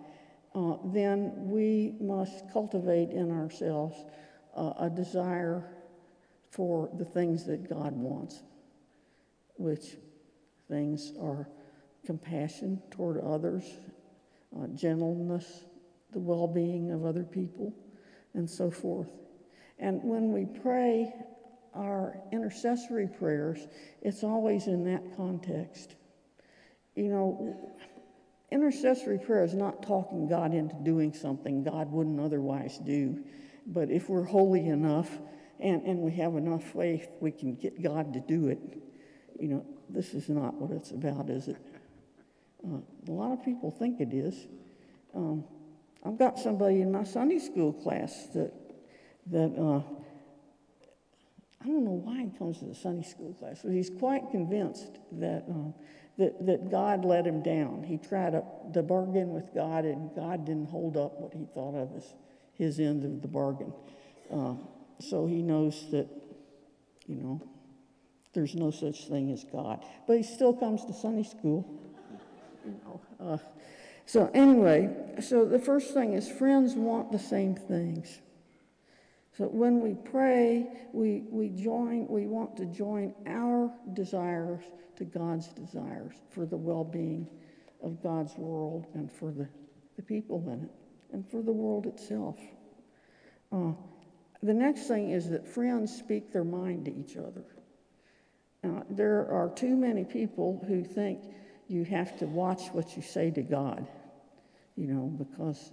uh, then we must cultivate in ourselves uh, a desire for the things that God wants, which things are compassion toward others, uh, gentleness, the well being of other people, and so forth. And when we pray our intercessory prayers, it's always in that context. You know, intercessory prayer is not talking God into doing something God wouldn't otherwise do. But if we're holy enough and, and we have enough faith, we can get God to do it. You know, this is not what it's about, is it? Uh, a lot of people think it is. Um, I've got somebody in my Sunday school class that that uh, I don't know why he comes to the Sunday school class, but he's quite convinced that uh, that that God let him down. He tried to, to bargain with God, and God didn't hold up what he thought of as his end of the bargain. Uh, so he knows that, you know, there's no such thing as God. But he still comes to Sunday school. You know, uh, so anyway, so the first thing is friends want the same things. So when we pray, we, we join, we want to join our desires to God's desires for the well-being of God's world and for the, the people in it and for the world itself. Uh, the next thing is that friends speak their mind to each other. Uh, there are too many people who think you have to watch what you say to God, you know, because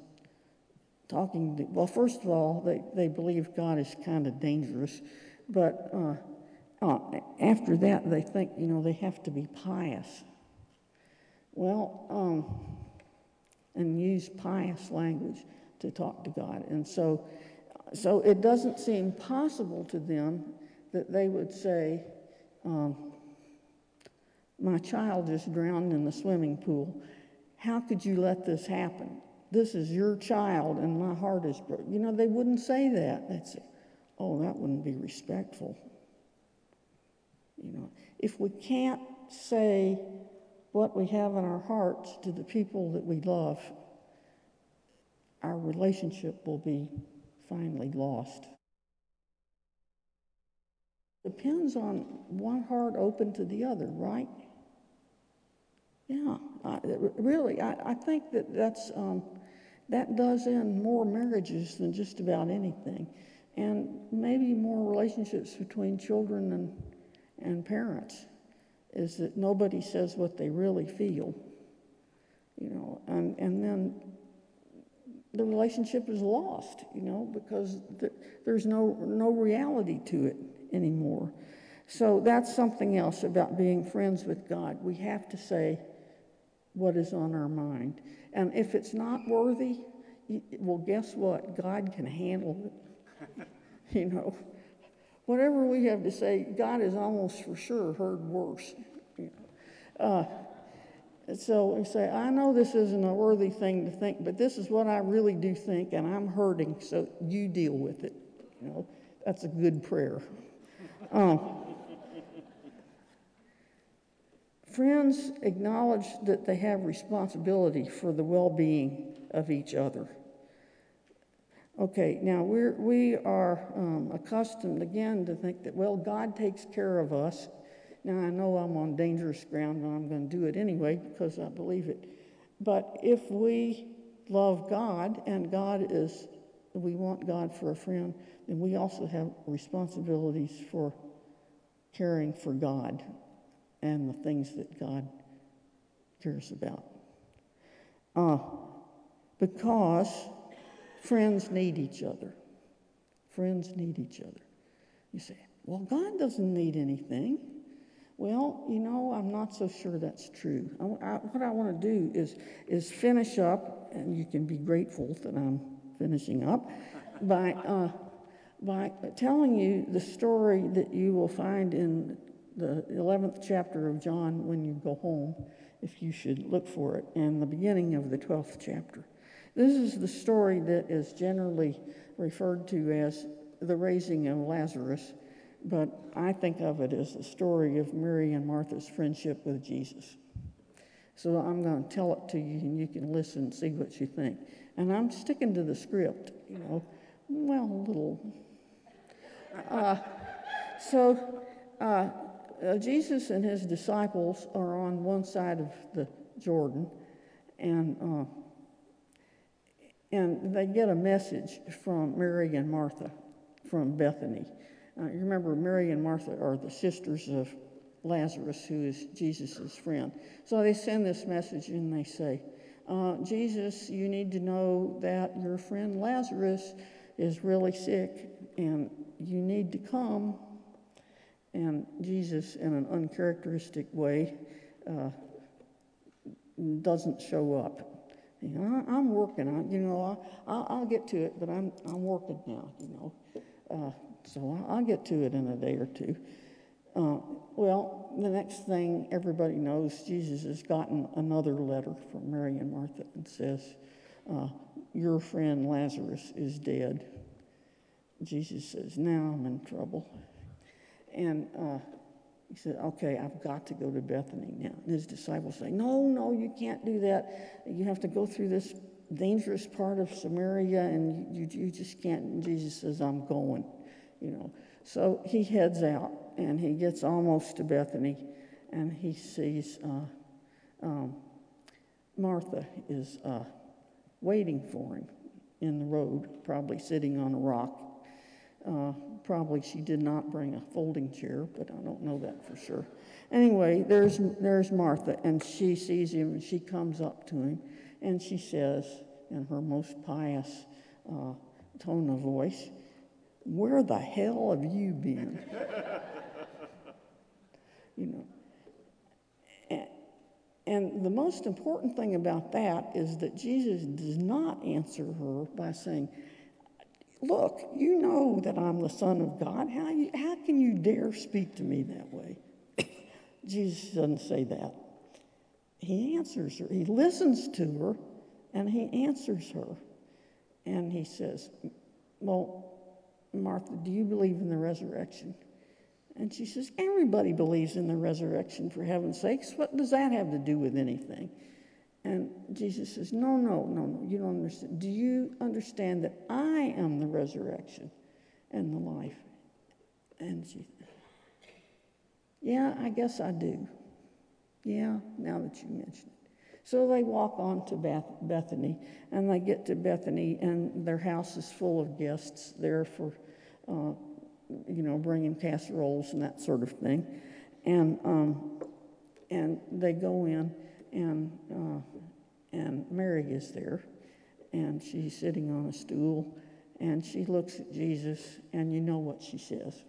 talking to, well, first of all, they, they believe God is kind of dangerous, but uh, uh, after that, they think, you know, they have to be pious. Well, um, and use pious language to talk to God. And so, so it doesn't seem possible to them that they would say, um, My child just drowned in the swimming pool. How could you let this happen? This is your child, and my heart is broken. You know, they wouldn't say that. They'd Oh, that wouldn't be respectful. You know, if we can't say what we have in our hearts to the people that we love, our relationship will be finally lost. Depends on one heart open to the other, right? Yeah, I, really, I, I think that that's, um, that does end more marriages than just about anything, and maybe more relationships between children and, and parents, is that nobody says what they really feel, you know, and, and then the relationship is lost, you know, because th- there's no, no reality to it anymore. So that's something else about being friends with God. We have to say what is on our mind. And if it's not worthy, well, guess what? God can handle it. you know, whatever we have to say, God has almost for sure heard worse. Uh, so we say, I know this isn't a worthy thing to think, but this is what I really do think, and I'm hurting, so you deal with it. You know, that's a good prayer. Um, friends acknowledge that they have responsibility for the well being of each other. Okay, now we're, we are um, accustomed again to think that, well, God takes care of us. Now I know I'm on dangerous ground and I'm going to do it anyway because I believe it. But if we love God and God is, we want God for a friend, then we also have responsibilities for caring for God and the things that God cares about. Uh, because friends need each other. Friends need each other. You say, well, God doesn't need anything. Well, you know, I'm not so sure that's true. I, I, what I want to do is, is finish up, and you can be grateful that I'm finishing up, by, uh, by telling you the story that you will find in the 11th chapter of John when you go home, if you should look for it, and the beginning of the 12th chapter. This is the story that is generally referred to as the raising of Lazarus, but I think of it as the story of Mary and Martha's friendship with Jesus. So I'm going to tell it to you, and you can listen and see what you think. And I'm sticking to the script, you know, well, a little. Uh, so uh, uh, Jesus and his disciples are on one side of the Jordan, and uh, and they get a message from Mary and Martha from Bethany. Uh, you remember, Mary and Martha are the sisters of Lazarus, who is Jesus' friend. So they send this message and they say, uh, Jesus, you need to know that your friend Lazarus is really sick and you need to come and Jesus, in an uncharacteristic way, uh, doesn't show up. You know, I, am working on, you know, I, will get to it, but I'm, I'm working now, you know. Uh, so I'll get to it in a day or two. Uh, well, the next thing everybody knows, Jesus has gotten another letter from Mary and Martha and says, uh, Your friend Lazarus is dead. Jesus says, Now I'm in trouble. And uh, he said, Okay, I've got to go to Bethany now. And his disciples say, No, no, you can't do that. You have to go through this dangerous part of Samaria, and you, you just can't. And Jesus says, I'm going, you know. So he heads out, and he gets almost to Bethany, and he sees uh, um, Martha is uh, waiting for him in the road, probably sitting on a rock. Uh, probably she did not bring a folding chair, but I don't know that for sure. Anyway, there's, there's Martha, and she sees him, and she comes up to him, and she says, in her most pious uh, tone of voice, Where the hell have you been? you know. And, and the most important thing about that is that Jesus does not answer her by saying, Look, you know that I'm the Son of God. How, you, how can you dare speak to me that way? Jesus doesn't say that. He answers her. He listens to her and he answers her. And he says, Well, Martha, do you believe in the resurrection? And she says, Everybody believes in the resurrection, for heaven's sakes. What does that have to do with anything? And Jesus says, No, no, no, no, you don't understand. Do you understand that I am the resurrection and the life? And she, Yeah, I guess I do. Yeah, now that you mention it. So they walk on to Beth- Bethany, and they get to Bethany, and their house is full of guests there for, uh, you know, bringing casseroles and that sort of thing. And, um, and they go in, and, uh, and Mary is there, and she's sitting on a stool, and she looks at Jesus, and you know what she says.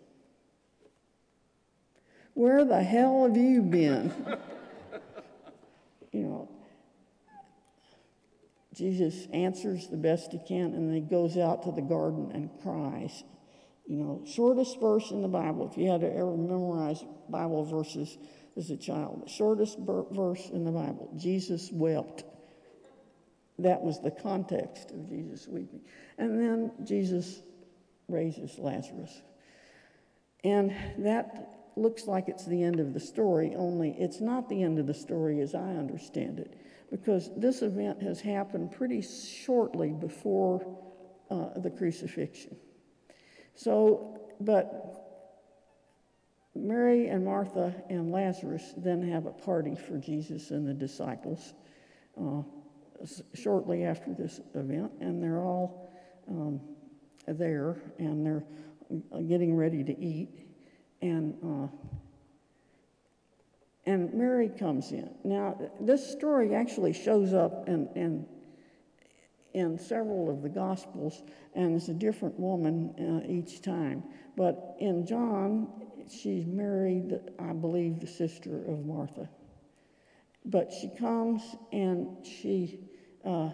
Where the hell have you been? you know, Jesus answers the best he can, and then he goes out to the garden and cries. You know, shortest verse in the Bible, if you had to ever memorize Bible verses as a child, the shortest verse in the Bible, Jesus wept. That was the context of Jesus weeping. And then Jesus raises Lazarus. And that looks like it's the end of the story, only it's not the end of the story as I understand it, because this event has happened pretty shortly before uh, the crucifixion. So, but Mary and Martha and Lazarus then have a party for Jesus and the disciples uh, shortly after this event, and they're all um, there and they're uh, getting ready to eat and uh, and Mary comes in. Now, this story actually shows up in, in, in several of the Gospels, and it's a different woman uh, each time. But in John, she's married, I believe, the sister of Martha. But she comes and she uh,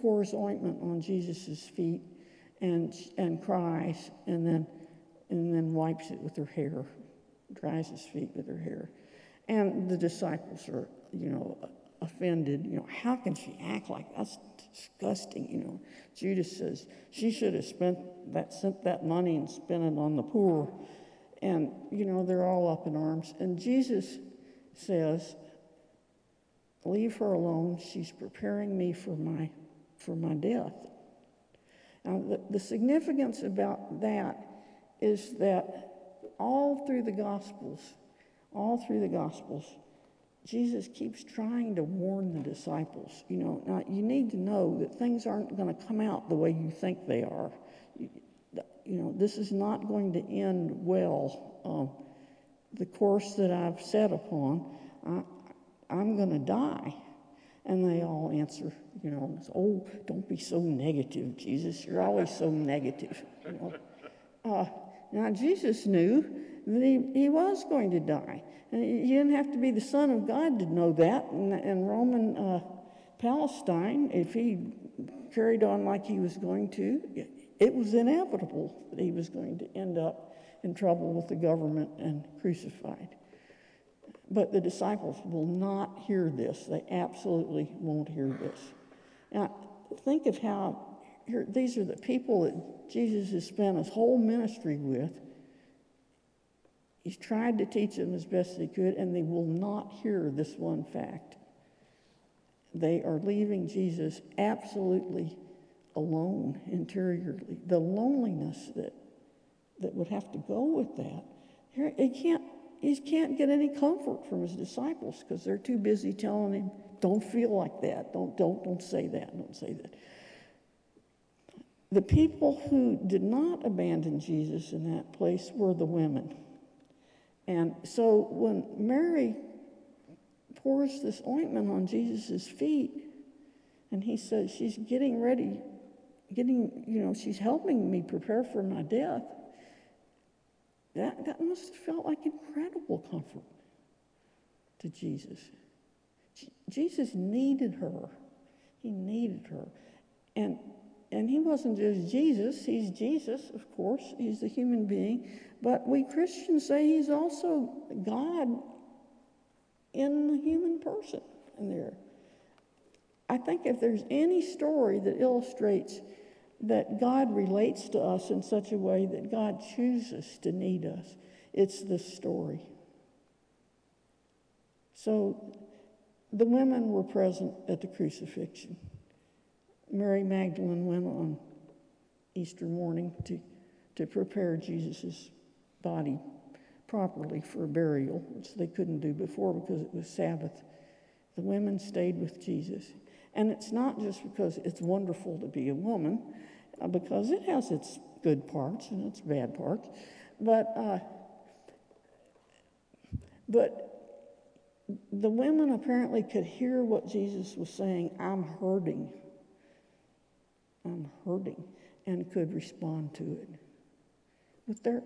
pours ointment on Jesus' feet and, and cries, and then and then wipes it with her hair, dries his feet with her hair. And the disciples are, you know, offended. You know, how can she act like that's disgusting? You know, Judas says she should have spent that sent that money and spent it on the poor. And you know, they're all up in arms. And Jesus says, "Leave her alone. She's preparing me for my for my death." Now, the, the significance about that is that all through the Gospels, all through the Gospels, Jesus keeps trying to warn the disciples. You know, now you need to know that things aren't going to come out the way you think they are. You, you know, this is not going to end well. Um, the course that I've set upon, I, I'm going to die. And they all answer, you know, oh, don't be so negative, Jesus. You're always so negative. You know. Uh, now, Jesus knew that he, he was going to die. And you didn't have to be the Son of God to know that. In, in Roman uh, Palestine, if he carried on like he was going to, it was inevitable that he was going to end up in trouble with the government and crucified. But the disciples will not hear this. They absolutely won't hear this. Now, think of how here, these are the people that Jesus has spent his whole ministry with. He's tried to teach them as best he could, and they will not hear this one fact. They are leaving Jesus absolutely alone interiorly. The loneliness that, that would have to go with that. He can't, he can't get any comfort from his disciples because they're too busy telling him, don't feel like that. Don't, don't, don't say that. Don't say that. The people who did not abandon Jesus in that place were the women. And so when Mary pours this ointment on Jesus' feet, and he says she's getting ready, getting, you know, she's helping me prepare for my death. That, that must have felt like incredible comfort to Jesus. Je- Jesus needed her. He needed her. And, and he wasn't just Jesus, he's Jesus, of course, he's a human being. But we Christians say he's also God in the human person in there. I think if there's any story that illustrates that God relates to us in such a way that God chooses to need us, it's the story. So the women were present at the crucifixion. Mary Magdalene went on Easter morning to, to prepare Jesus' body properly for burial, which they couldn't do before because it was Sabbath. The women stayed with Jesus. And it's not just because it's wonderful to be a woman, because it has its good parts and its bad parts, but uh, but the women apparently could hear what Jesus was saying. I'm hurting. I'm hurting, and could respond to it. But they're,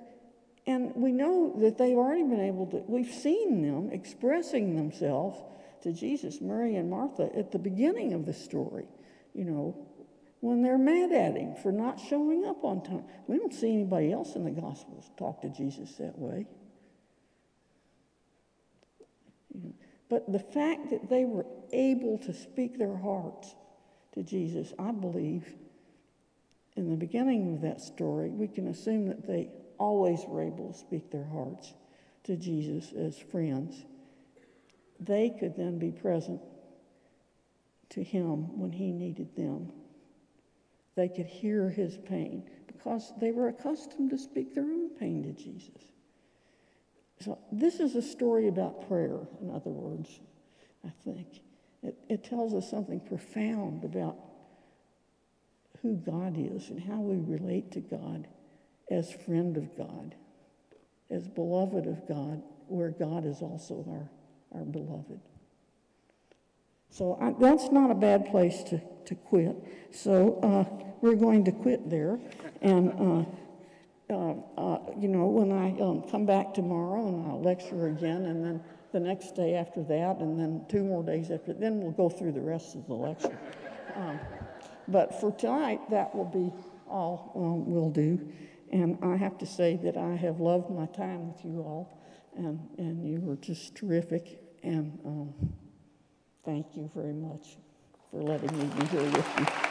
and we know that they've already been able to. We've seen them expressing themselves to Jesus, Mary and Martha, at the beginning of the story, you know, when they're mad at him for not showing up on time. We don't see anybody else in the Gospels talk to Jesus that way. But the fact that they were able to speak their hearts to Jesus, I believe, in the beginning of that story, we can assume that they always were able to speak their hearts to Jesus as friends they could then be present to him when he needed them. They could hear his pain because they were accustomed to speak their own pain to Jesus. So, this is a story about prayer, in other words, I think. It, it tells us something profound about who God is and how we relate to God as friend of God, as beloved of God, where God is also our our beloved. So I, that's not a bad place to, to quit. So uh, we're going to quit there. And, uh, uh, uh, you know, when I um, come back tomorrow and I'll lecture again, and then the next day after that, and then two more days after, then we'll go through the rest of the lecture. Um, but for tonight, that will be all um, we'll do. And I have to say that I have loved my time with you all and, and you were just terrific. And um, thank you very much for letting me be here with you.